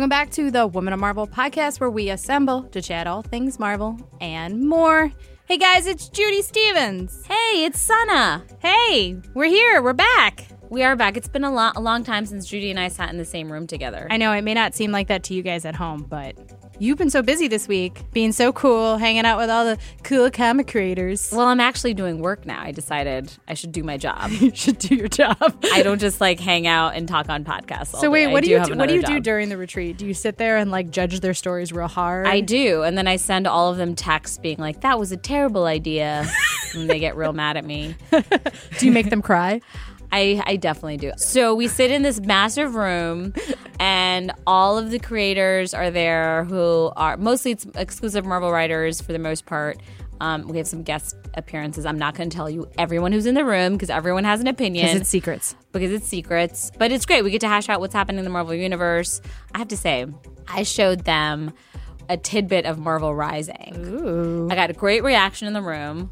Welcome back to the Woman of Marvel podcast where we assemble to chat all things Marvel and more. Hey guys, it's Judy Stevens. Hey, it's Sana. Hey, we're here. We're back. We are back. It's been a, lo- a long time since Judy and I sat in the same room together. I know it may not seem like that to you guys at home, but you've been so busy this week, being so cool, hanging out with all the cool comic creators. well, I'm actually doing work now. I decided I should do my job. You should do your job. I don't just like hang out and talk on podcasts. All So wait, day. What do you do, what do you do during the retreat? Do you sit there and like judge their stories real hard? I do, and then I send all of them texts being like, "That was a terrible idea," and they get real mad at me. do you make them cry? I, I definitely do. So we sit in this massive room, and all of the creators are there who are mostly it's exclusive Marvel writers for the most part. Um, we have some guest appearances. I'm not going to tell you everyone who's in the room because everyone has an opinion Because it's secrets. because it's secrets. But it's great. We get to hash out what's happening in the Marvel universe. I have to say, I showed them a tidbit of Marvel Rising. Ooh. I got a great reaction in the room.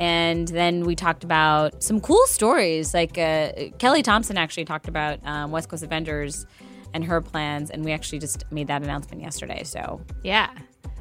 And then we talked about some cool stories. Like uh, Kelly Thompson actually talked about um, West Coast Avengers and her plans. And we actually just made that announcement yesterday. So Yeah.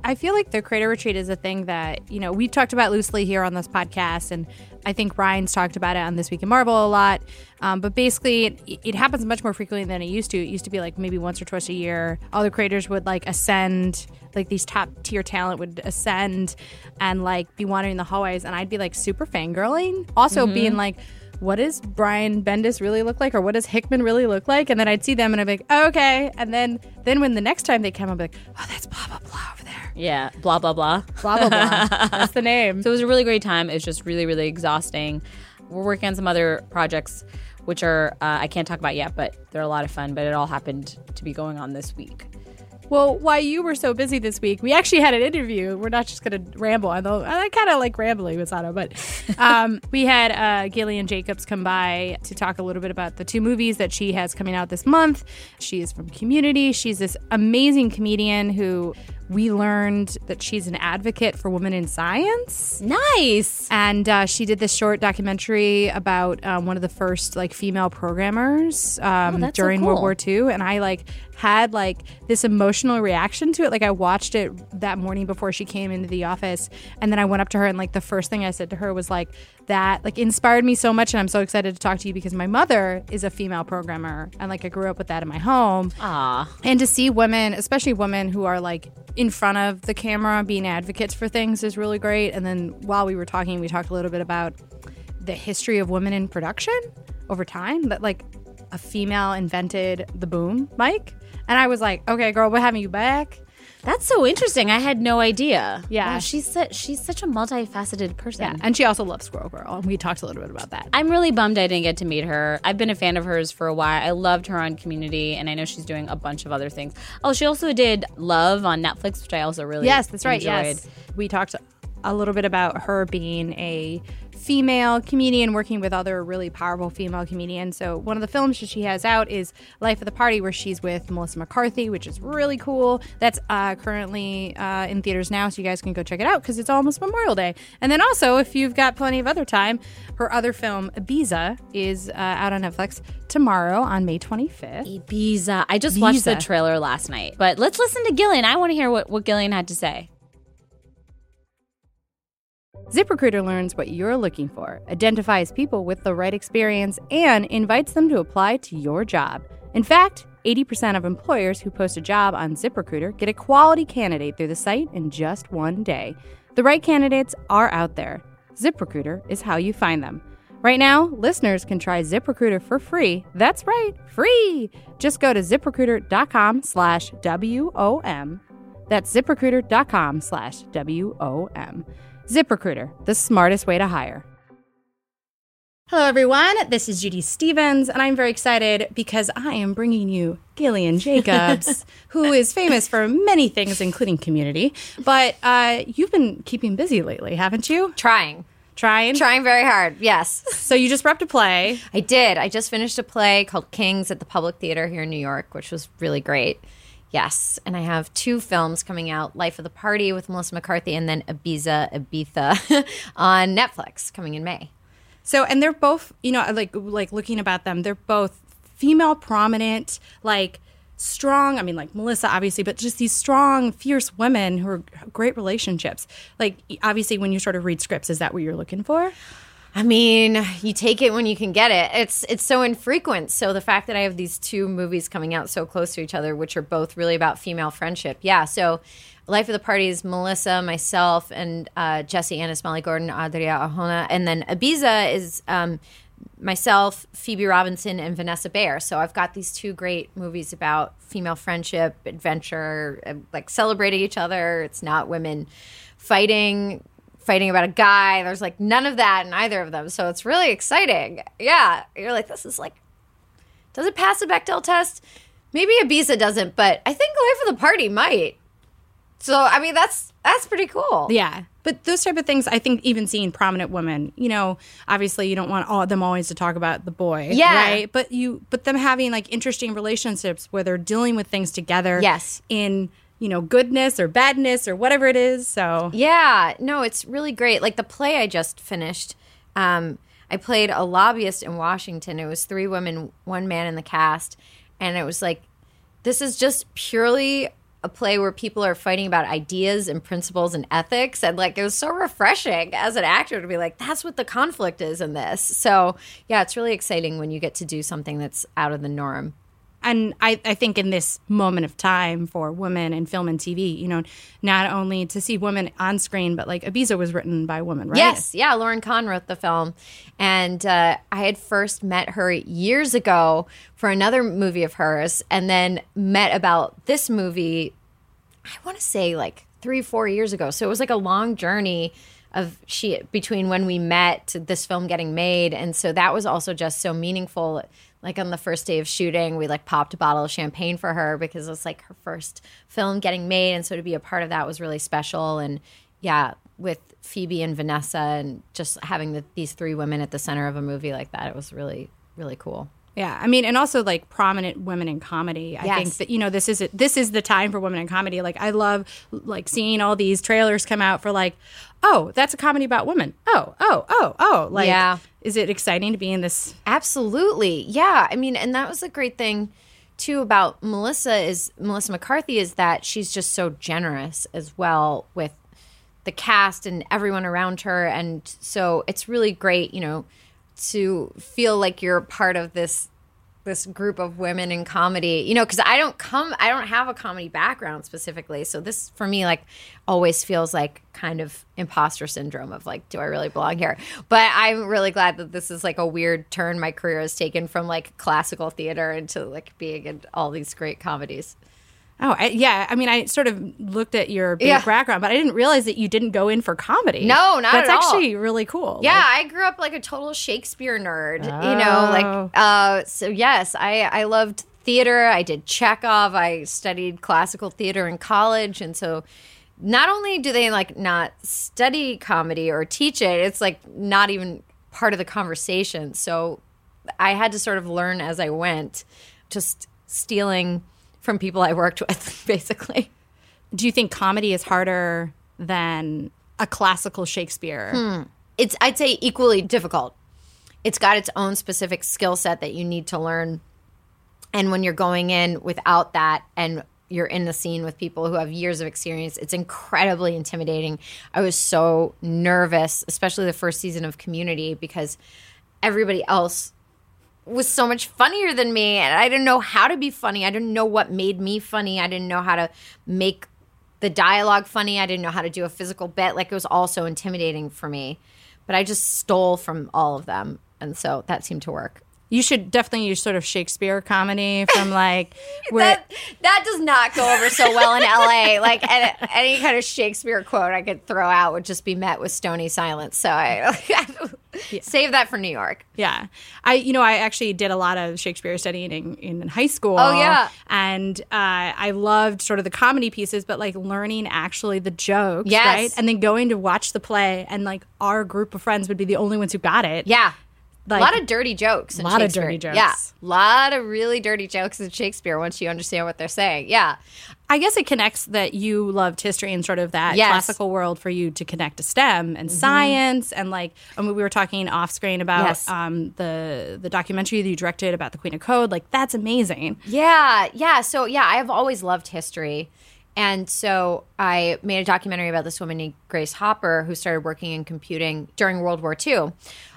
I feel like the creator retreat is a thing that, you know, we've talked about loosely here on this podcast. And I think Ryan's talked about it on This Week in Marvel a lot. Um, but basically, it, it happens much more frequently than it used to. It used to be like maybe once or twice a year. All the creators would like ascend, like these top tier talent would ascend and like be wandering the hallways. And I'd be like super fangirling. Also being like, what does Brian Bendis really look like, or what does Hickman really look like? And then I'd see them, and I'd be like, oh, okay. And then, then when the next time they come, I'd be like, oh, that's blah blah blah. Yeah, blah, blah, blah. Blah blah blah. that's the name. So it was a really great time. It was just really, really exhausting. We're working on some other projects, which are, uh, I can't talk about yet, but they're a lot of fun. But it all happened to be going on this week. Well, why you were so busy this week, we actually had an interview. We're not just going to ramble, although I kind of like rambling with but um, we had uh, Gillian Jacobs come by to talk a little bit about the two movies that she has coming out this month. She is from Community. She's this amazing comedian who we learned that she's an advocate for women in science. Nice. And uh, she did this short documentary about um, one of the first like female programmers um, Oh, that's so during World. War II, and I like had like this emotional reaction to it. Like I watched it that morning before she came into the office, and then I went up to her and like the first thing I said to her was like that like inspired me so much, and I'm so excited to talk to you because my mother is a female programmer, and like I grew up with that in my home. Aw. And to see women, especially women who are like in front of the camera being advocates for things is really great. And then while we were talking, we talked a little bit about the history of women in production over time that like a female invented the boom mic. And I was like, okay, girl, we're having you back. That's so interesting. I had no idea. Yeah. Wow, she's su- she's such a multifaceted person. Yeah. And she also loves Squirrel Girl. And we talked a little bit about that. I'm really bummed I didn't get to meet her. I've been a fan of hers for a while. I loved her on Community, and I know she's doing a bunch of other things. Oh, she also did Love on Netflix, which I also really Yes, that's right. enjoyed. Yes. We talked a little bit about her being a female comedian working with other really powerful female comedians. So, one of the films that she has out is Life of the Party, where she's with Melissa McCarthy, which is really cool. That's uh, currently uh, in theaters now, so you guys can go check it out because it's almost Memorial Day. And then also, if you've got plenty of other time, her other film, Ibiza, is uh, out on Netflix tomorrow on May 25th. Ibiza. I just watched the trailer last night. But let's listen to Gillian. I want to hear what, what Gillian had to say. ZipRecruiter learns what you're looking for, identifies people with the right experience, and invites them to apply to your job. In fact, 80% of employers who post a job on ZipRecruiter get a quality candidate through the site in just one day. The right candidates are out there. ZipRecruiter is how you find them. Right now, listeners can try ZipRecruiter for free. That's right, free. Just go to ziprecruiter.com slash W-O-M. That's ziprecruiter.com slash W-O-M. ZipRecruiter, the smartest way to hire. Hello, everyone. This is Judy Stevens, and I'm very excited because I am bringing you Gillian Jacobs, who is famous for many things, including community. But uh, you've been keeping busy lately, haven't you? Trying. Trying? Trying very hard. Yes. So you just repped a play. I did. I just finished a play called Kings at the Public Theater here in New York, which was really great. Yes. And I have two films coming out Life of the Party with Melissa McCarthy and then Ibiza, Ibiza on Netflix coming in May. So, and they're both, you know, like like looking about them, they're both female prominent, like strong. I mean, like Melissa, obviously, but just these strong, fierce women who are great relationships. Like, obviously, when you sort of read scripts, is that what you're looking for? I mean, you take it when you can get it. It's it's so infrequent. So the fact that I have these two movies coming out so close to each other, which are both really about female friendship, yeah. So, Life of the Party is Melissa, myself, and uh, Jessie Ennis, Molly Gordon, Adria Arjona, and then Ibiza is um, myself, Phoebe Robinson, and Vanessa Bayer. So I've got these two great movies about female friendship, adventure, like celebrating each other. It's not women fighting fighting about a guy. There's like none of that in either of them. So it's really exciting. Yeah. You're like, this is like, does it pass the Bechdel test? Maybe Ibiza doesn't, but I think Life of the Party might. So I mean, that's that's pretty cool. Yeah. But those type of things, I think, even seeing prominent women, you know, obviously you don't want all them always to talk about the boy, Yeah. right? But you, but them having like interesting relationships where they're dealing with things together, Yes. in you know goodness or badness or whatever it is. So Yeah, no, it's really great. Like the play I just finished, um, I played a lobbyist in Washington. It was three women, one man in the cast, and it was like, this is just purely a play where people are fighting about ideas and principles and ethics, and like it was so refreshing as an actor to be like, that's what the conflict is in this. So yeah, it's really exciting when you get to do something that's out of the norm. And I, I think in this moment of time for women in film and TV, you know, not only to see women on screen, but like Ibiza was written by a woman, right? Yes, yeah. Lauren Kahn wrote the film, and uh, I had first met her years ago for another movie of hers, and then met about this movie. I want to say like three, four years ago. So it was like a long journey of she between when we met to this film getting made, and so that was also just so meaningful. Like on the first day of shooting, we like popped a bottle of champagne for her because it was like her first film getting made, and so to be a part of that was really special. And yeah, with Phoebe and Vanessa, and just having the, these three women at the center of a movie like that, it was really, really cool. Yeah, I mean, and also like prominent women in comedy. I think that you know this is it. This is the time for women in comedy. Like I love like seeing all these trailers come out for like, oh, that's a comedy about women. Oh, oh, oh, oh. Like, Yeah. is it exciting to be in this? Absolutely. Yeah. I mean, and that was a great thing too about Melissa is Melissa McCarthy is that she's just so generous as well with the cast and everyone around her and so it's really great, you know, to feel like you're part of this this group of women in comedy you know because i don't come i don't have a comedy background specifically. So this for me like always feels like kind of imposter syndrome of like do i really belong here? But i'm really glad that this is like a weird turn my career has taken from like classical theater into like being in all these great comedies Oh, I, yeah. I mean, I sort of looked at your big Yeah. background, but I didn't realize that you didn't go in for comedy. No, not That's at all. That's actually really cool. Yeah, Like, I grew up like a total Shakespeare nerd. You know, like Oh. uh so yes, I I loved theater. I did Chekhov. I studied classical theater in college and so not only do they like not study comedy or teach it, it's like not even part of the conversation. So I had to sort of learn as I went, just stealing from people I worked with basically. do you think comedy is harder than a classical Shakespeare? Hmm. it's I'd say equally difficult. It's got its own specific skill set that you need to learn. And when you're going in without that and you're in the scene with people who have years of experience, it's incredibly intimidating. I was so nervous, especially the first season of Community, because everybody else was so much funnier than me and I didn't know how to be funny. I didn't know what made me funny. I didn't know how to make the dialogue funny. I didn't know how to do a physical bit. Like it was all so intimidating for me. But I just stole from all of them. And so that seemed to work. You should definitely use sort of Shakespeare comedy from like where That that does not go over so well in LA. Like any, any kind of Shakespeare quote I could throw out would just be met with stony silence. So I save that for New York. Yeah. I, you know, I actually did a lot of Shakespeare studying in, in high school. Oh, yeah. And uh, I loved sort of the comedy pieces, but like learning actually the jokes, Yes. right? And then going to watch the play, and like our group of friends would be the only ones who got it. Yeah. Like a lot of dirty jokes. A Lot of dirty jokes. Yeah, a lot of really dirty jokes in Shakespeare. Once you understand what they're saying, yeah, I guess it connects that you loved history and sort of that Yes. Mm-hmm. classical world for you to connect to STEM and science and like I mean, we were talking off screen about Yes. um, the the documentary that you directed about the Queen of Code. Like that's amazing. Yeah, yeah. So yeah, I've always loved history. And so I made a documentary about this woman named Grace Hopper who started working in computing during World War II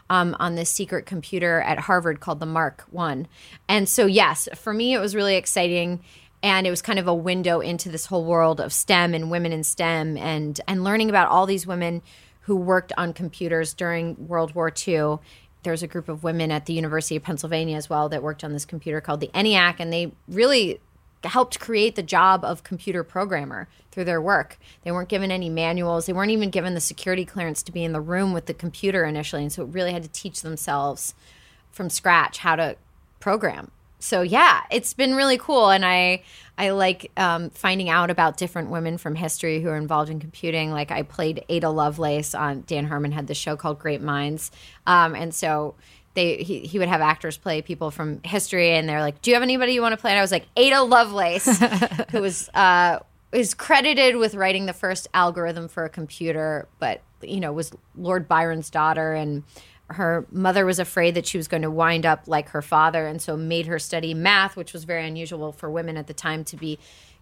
um, on this secret computer at Harvard called the Mark One. And so yes, for me it was really exciting and it was kind of a window into this whole world of STEM and women in STEM and and learning about all these women who worked on computers during World War II. There's a group of women at the University of Pennsylvania as well that worked on this computer called the ENIAC, and they really helped create the job of computer programmer through their work. They weren't given any manuals. They weren't even given the security clearance to be in the room with the computer initially, and so it really had to teach themselves from scratch how to program. So yeah, it's been really cool, and I I like um, finding out about different women from history who are involved in computing. Like I played Ada Lovelace on Dan Harmon had the show called Great Minds, um, and so they he, he would have actors play people from history, and they're like, "Do you have anybody you want to play?" And I was like, Ada Lovelace, who was uh, is credited with writing the first algorithm for a computer, but you know was Lord Byron's daughter and her mother was afraid that she was going to wind up like her father and so made her study math which was very unusual for women at the time to be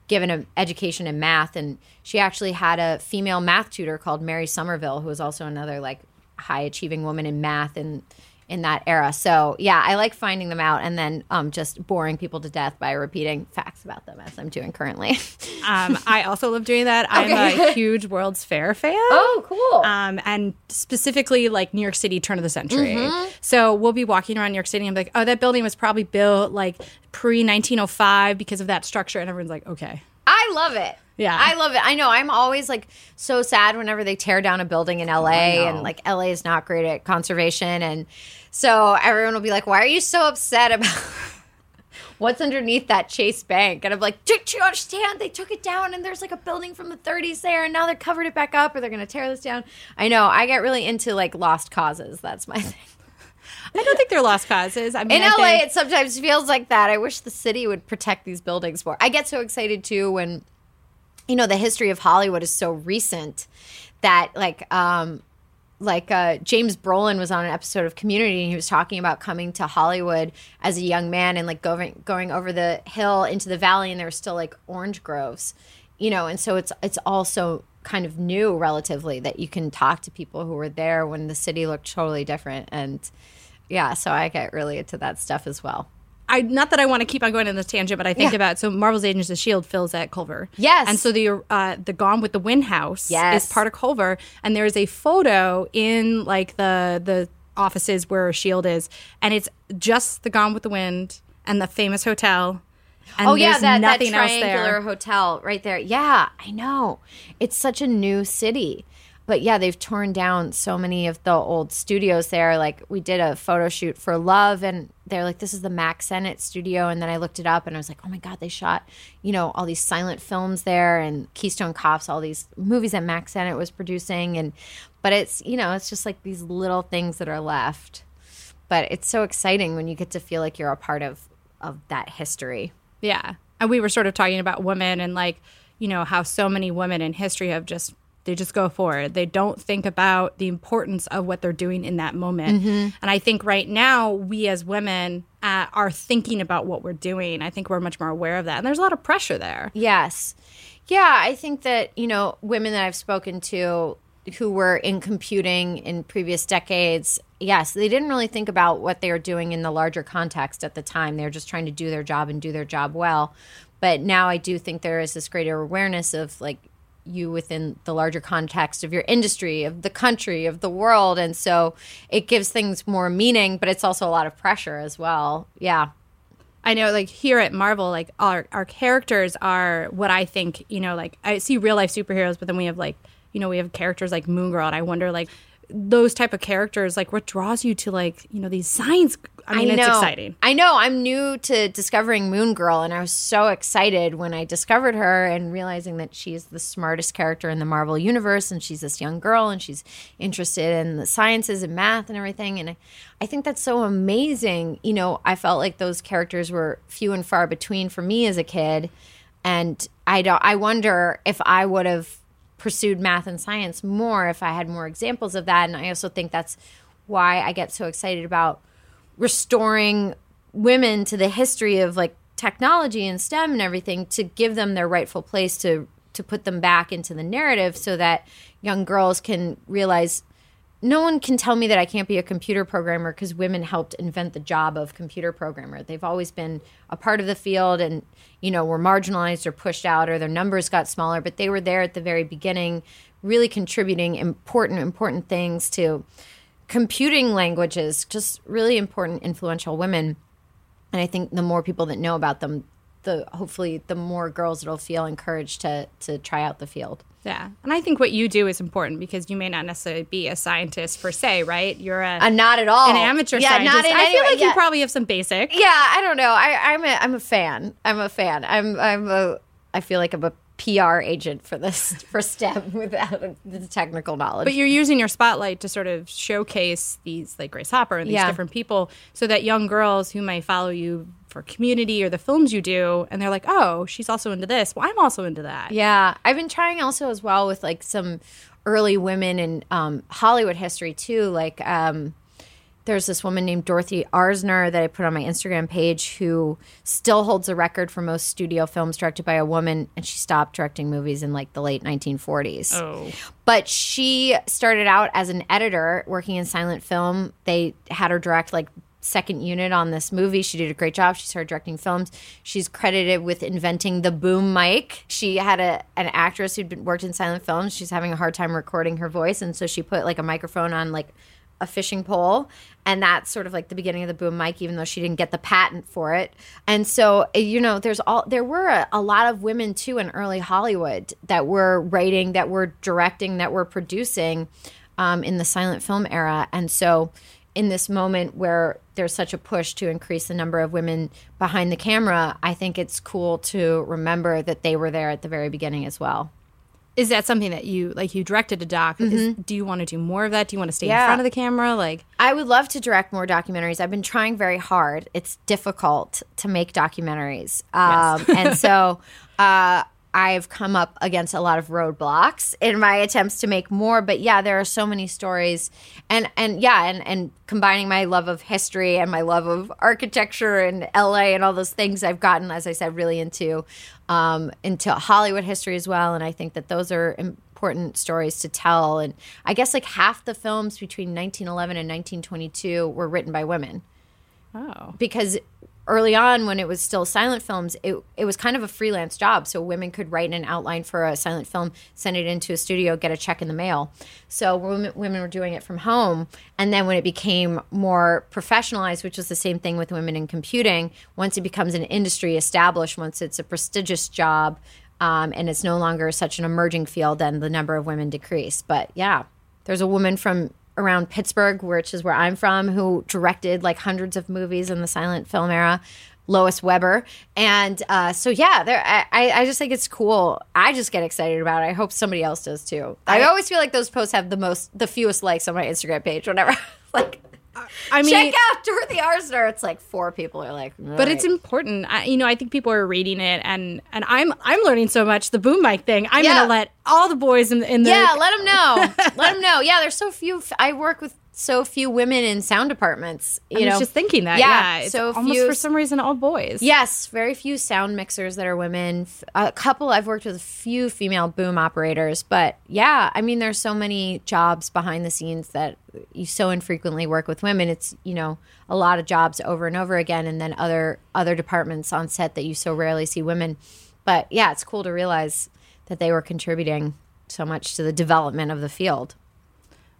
given an education in math and she actually had a female math tutor called mary somerville who was also another like high achieving woman in math and in that era so yeah i like finding them out and then um, just boring people to death by repeating facts about them as i'm doing currently Um, I also love doing that. I'm a huge World's Fair fan. oh cool um, and specifically like New York City turn of the century. So we'll be walking around New York City and be like, oh, that building was probably built like pre 1905 because of that structure. And everyone's like, okay. I love it. Yeah. I love it. I know. I'm always like so sad whenever they tear down a building in LA and like LA is not great at conservation. And so everyone will be like, why are you so upset about what's underneath that Chase Bank? And I'm like, do, you understand? They took it down and there's like a building from the 30s there and now they're covered it back up or they're going to tear this down. I know. I get really into like lost causes. That's my thing. I don't think they're lost causes. I mean, In I LA, think- it sometimes feels like that. I wish the city would protect these buildings more. I get so excited too when, you know, the history of Hollywood is so recent that like, um, like uh, James Brolin was on an episode of Community, and he was talking about coming to Hollywood as a young man and like going going over the hill into the valley, and there were still like orange groves, you know, and so it's it's also kind of new relatively that you can talk to people who were there when the city looked totally different, and yeah, so I get really into that stuff as well. I not that I want to keep on going on this tangent, but I think Yeah. about so Marvel's Agents of Shield fills at Culver. Yes. and so the uh, the Gone with the Wind house Yes. is part of Culver, and there is a photo in like the the offices where Shield is, and it's just the Gone with the Wind and the famous hotel. And oh yeah, that, that nothing else triangular there. hotel right there. Yeah, I know. It's such a new city. But yeah, they've torn down so many of the old studios there. Like we did a photo shoot for Love and they're like, this is the Mack Sennett studio. And then I looked it up and I was like, oh my God, they shot, you know, all these silent films there and Keystone Cops, all these movies that Mack Sennett was producing. And, but it's, you know, it's just like these little things that are left. But it's so exciting when you get to feel like you're a part of, of that history. Yeah. And we were sort of talking about women and like, you know, how so many women in history have just they just go for it. They don't think about the importance of what they're doing in that moment. And I think right now we as women uh, are thinking about what we're doing. I think we're much more aware of that. And there's a lot of pressure there. Yes. Yeah, I think that, you know, women that I've spoken to who were in computing in previous decades, yes, they didn't really think about what they were doing in the larger context at the time. They were just trying to do their job and do their job well. But now I do think there is this greater awareness of like you within the larger context of your industry, of the country, of the world. And so it gives things more meaning, but it's also a lot of pressure as well. Yeah. I know, like here at Marvel, like our our characters are what I think. You know, like I see real life superheroes, but then we have like, you know, we have characters like Moon Girl, and I wonder, like, those type of characters? Like, what draws you to like you know these science? I mean, it's exciting. I know. I'm new to discovering Moon Girl, and I was so excited when I discovered her and realizing that she's the smartest character in the Marvel universe, and she's this young girl, and she's interested in the sciences and math and everything. And I, I think that's so amazing. You know, I felt like those characters were few and far between for me as a kid, and I don't. I wonder if I would have pursued math and science more if I had more examples of that. And I also think that's why I get so excited about restoring women to the history of like technology and STEM and everything to give them their rightful place to to put them back into the narrative so that young girls can realize no one can tell me that I can't be a computer programmer because women helped invent the job of computer programmer. They've always been a part of the field and, you know, were marginalized or pushed out or their numbers got smaller, but they were there at the very beginning, really contributing important, important things to computing languages, just really important, influential women. And I think the more people that know about them, the hopefully the more girls that'll feel encouraged to to try out the field. Yeah, and I think what you do is important because you may not necessarily be a scientist per se, right? You're a Uh, not at all. an amateur yeah, scientist. Not in I feel way, like yeah. you probably have some basic. Yeah, I don't know. I, I'm a I'm a fan. I'm a fan. I'm I'm a. I feel like I'm a PR agent for this for STEM without the technical knowledge. But you're using your spotlight to sort of showcase these, like Grace Hopper and these Yeah. different people, so that young girls who may follow you for community or the films you do, and they're like, oh, she's also into this. Well, I'm also into that. Yeah, I've been trying also as well with like some early women in um, Hollywood history too. Like, um, there's this woman named Dorothy Arzner that I put on my Instagram page who still holds a record for most studio films directed by a woman, and she stopped directing movies in like the late 1940s. Oh. But she started out as an editor working in silent film. They had her direct like second unit on this movie. She did a great job. She started directing films. She's credited with inventing the boom mic. She had a an actress who'd been, worked in silent films. She's having a hard time recording her voice, and so she put like a microphone on like a fishing pole and that's sort of like the beginning of the boom mic even though she didn't get the patent for it and so uh, you know there's all there were a, a lot of women too in early hollywood that were writing that were directing that were producing um, in the silent film era and so in this moment where there's such a push to increase the number of women behind the camera i think it's cool to remember that they were there at the very beginning as well Is that something that you like? You directed a doc. Is, do you want to do more of that? Do you want to stay in Mm-hmm. Front of the camera? Like, I would love to direct more documentaries. I've been trying very hard. It's difficult to make documentaries. Um, and so uh, I've come up against a lot of roadblocks in my attempts to make more. But yeah, there are so many stories. And, and yeah, and, and combining my love of history and my love of architecture and LA and all those things, I've gotten, as I said, really into, um, into Hollywood history as well. And I think that those are important stories to tell. And I guess like half the films between 1911 and 1922 were written by women oh, because early on when it was still silent films it, it was kind of a freelance job. So women could write an outline for a silent film send it into a studio get a check in the mail. So women, women were doing it from home. And then when it became more professionalized which was the same thing with women in computing once it becomes an industry established once it's a prestigious job um, and it's no longer such an emerging field then the number of women decrease but yeah there's a woman from around Pittsburgh, which is where I'm from, who directed like hundreds of movies in the silent film era. Lois Weber, and uh, so yeah, there. I, I I just think it's cool. I just get excited about it. I hope somebody else does too. I, always feel like those posts have the most, the fewest likes on my Instagram page. Whenever like, I mean, check out Dorothy Arzner, it's like four people are like, but it's important. I, you know, I think people are reading it, and and I'm I'm learning so much. The boom mic thing. I'm Yeah. gonna let all the boys in, in the yeah, let them know. let them know. Yeah, there's so few. I work with so few women in sound departments. You I was know, just thinking that. Yeah, Yeah, it's so almost few- for some reason all boys. Yes, very few sound mixers that are women. A couple, I've worked with a few female boom operators, but yeah, I mean, there's so many jobs behind the scenes that you so infrequently work with women. It's you know a lot of jobs over and over again, and then other other departments on set that you so rarely see women. But yeah, it's cool to realize that they were contributing so much to the development of the field.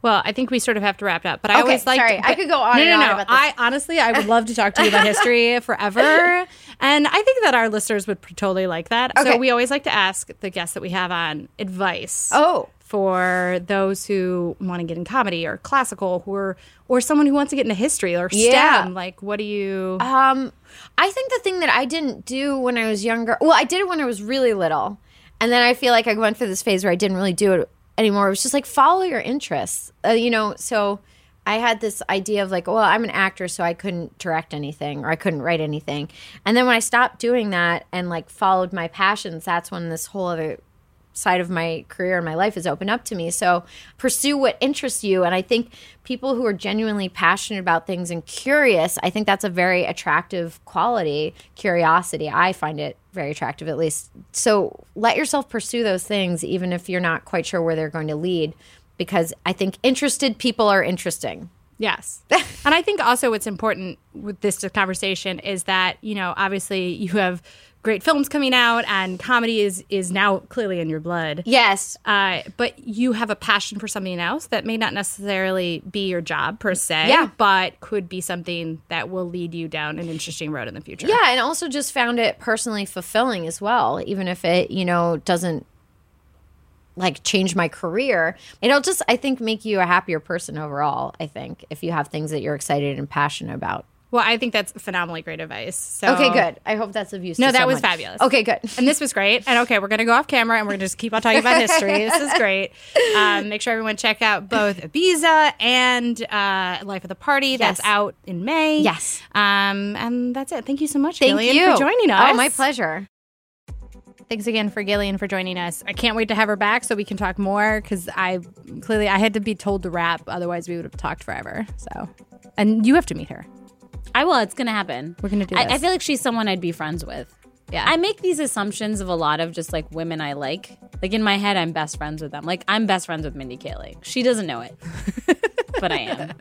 Well, I think we sort of have to wrap it up. But I Okay, always like. sorry. I could go on No, and no, on no. about this. I honestly, I would love to talk to you about history forever, and I think that our listeners would totally like that. Okay. So we always like to ask the guests that we have on advice. Oh, for those who want to get in comedy or classical or or someone who wants to get into history or STEM? Yeah. Like, what do you? Um, I think the thing that I didn't do when I was younger, well, I did it when I was really little, and then I feel like I went through this phase where I didn't really do it anymore. It was just like follow your interests, uh, you know. So I had this idea of like, well, I'm an actor, so I couldn't direct anything or I couldn't write anything. And then when I stopped doing that and like followed my passions, that's when this whole other side of my career and my life is opened up to me. So pursue what interests you. And I think people who are genuinely passionate about things and curious, I think that's a very attractive quality. Curiosity, I find it very attractive at least. So let yourself pursue those things, even if you're not quite sure where they're going to lead, because I think interested people are interesting. Yes. and I think also what's important with this conversation is that, you know, obviously you have great films coming out and comedy is is now clearly in your blood. Yes. Uh, but you have a passion for something else that may not necessarily be your job per se, Yeah. but could be something that will lead you down an interesting road in the future. Yeah, and also just found it personally fulfilling as well, even if it, you know, doesn't like change my career. It'll just I think make you a happier person overall, I think, if you have things that you're excited and passionate about. Well, I think that's phenomenally great advice. So Okay, good. I hope that's of use No, that was fabulous. Okay, good. And this was great. And okay, we're going to go off camera and we're to just keep on talking about history. This is great. Um, make sure everyone check out both Ibiza and uh, Life of the Party. That's out in May. Yes. Um, and that's it. Thank you so much, Thank Gillian, you for joining us. Oh, my pleasure. Thanks again for Gillian for joining us. I can't wait to have her back so we can talk more because I clearly I had to be told to wrap, otherwise we would have talked forever. So, and you have to meet her. I will. It's gonna happen. We're gonna do I, I feel like she's someone I'd be friends with. Yeah. I make these assumptions of a lot of just like women I like. Like in my head, I'm best friends with them. Like I'm best friends with Mindy Kaling. She doesn't know it, but I am.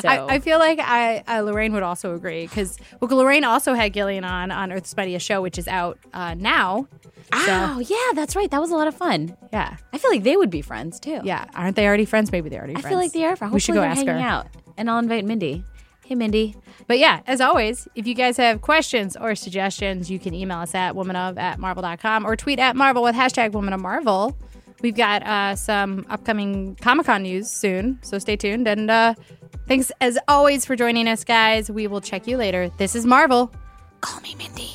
So I, I feel like I, uh, Lorraine would also agree because well, Lorraine also had Gillian on on Earth's Mightiest Show, which is out uh, now. oh yeah, that's right. That was a lot of fun. Yeah, I feel like they would be friends too. yeah. Aren't they already friends? Maybe they're already I friends. feel like they are. Hopefully we should go ask her. out, and I'll invite Mindy. Hey, Mindy. But yeah, as always, if you guys have questions or suggestions, you can email us at womanof at marvel.com or tweet at marvel with hashtag woman of marvel. We've got uh, some upcoming Comic Con news soon, so stay tuned. And uh, thanks as always for joining us, guys. We will check you later. This is Marvel. Call me Mindy.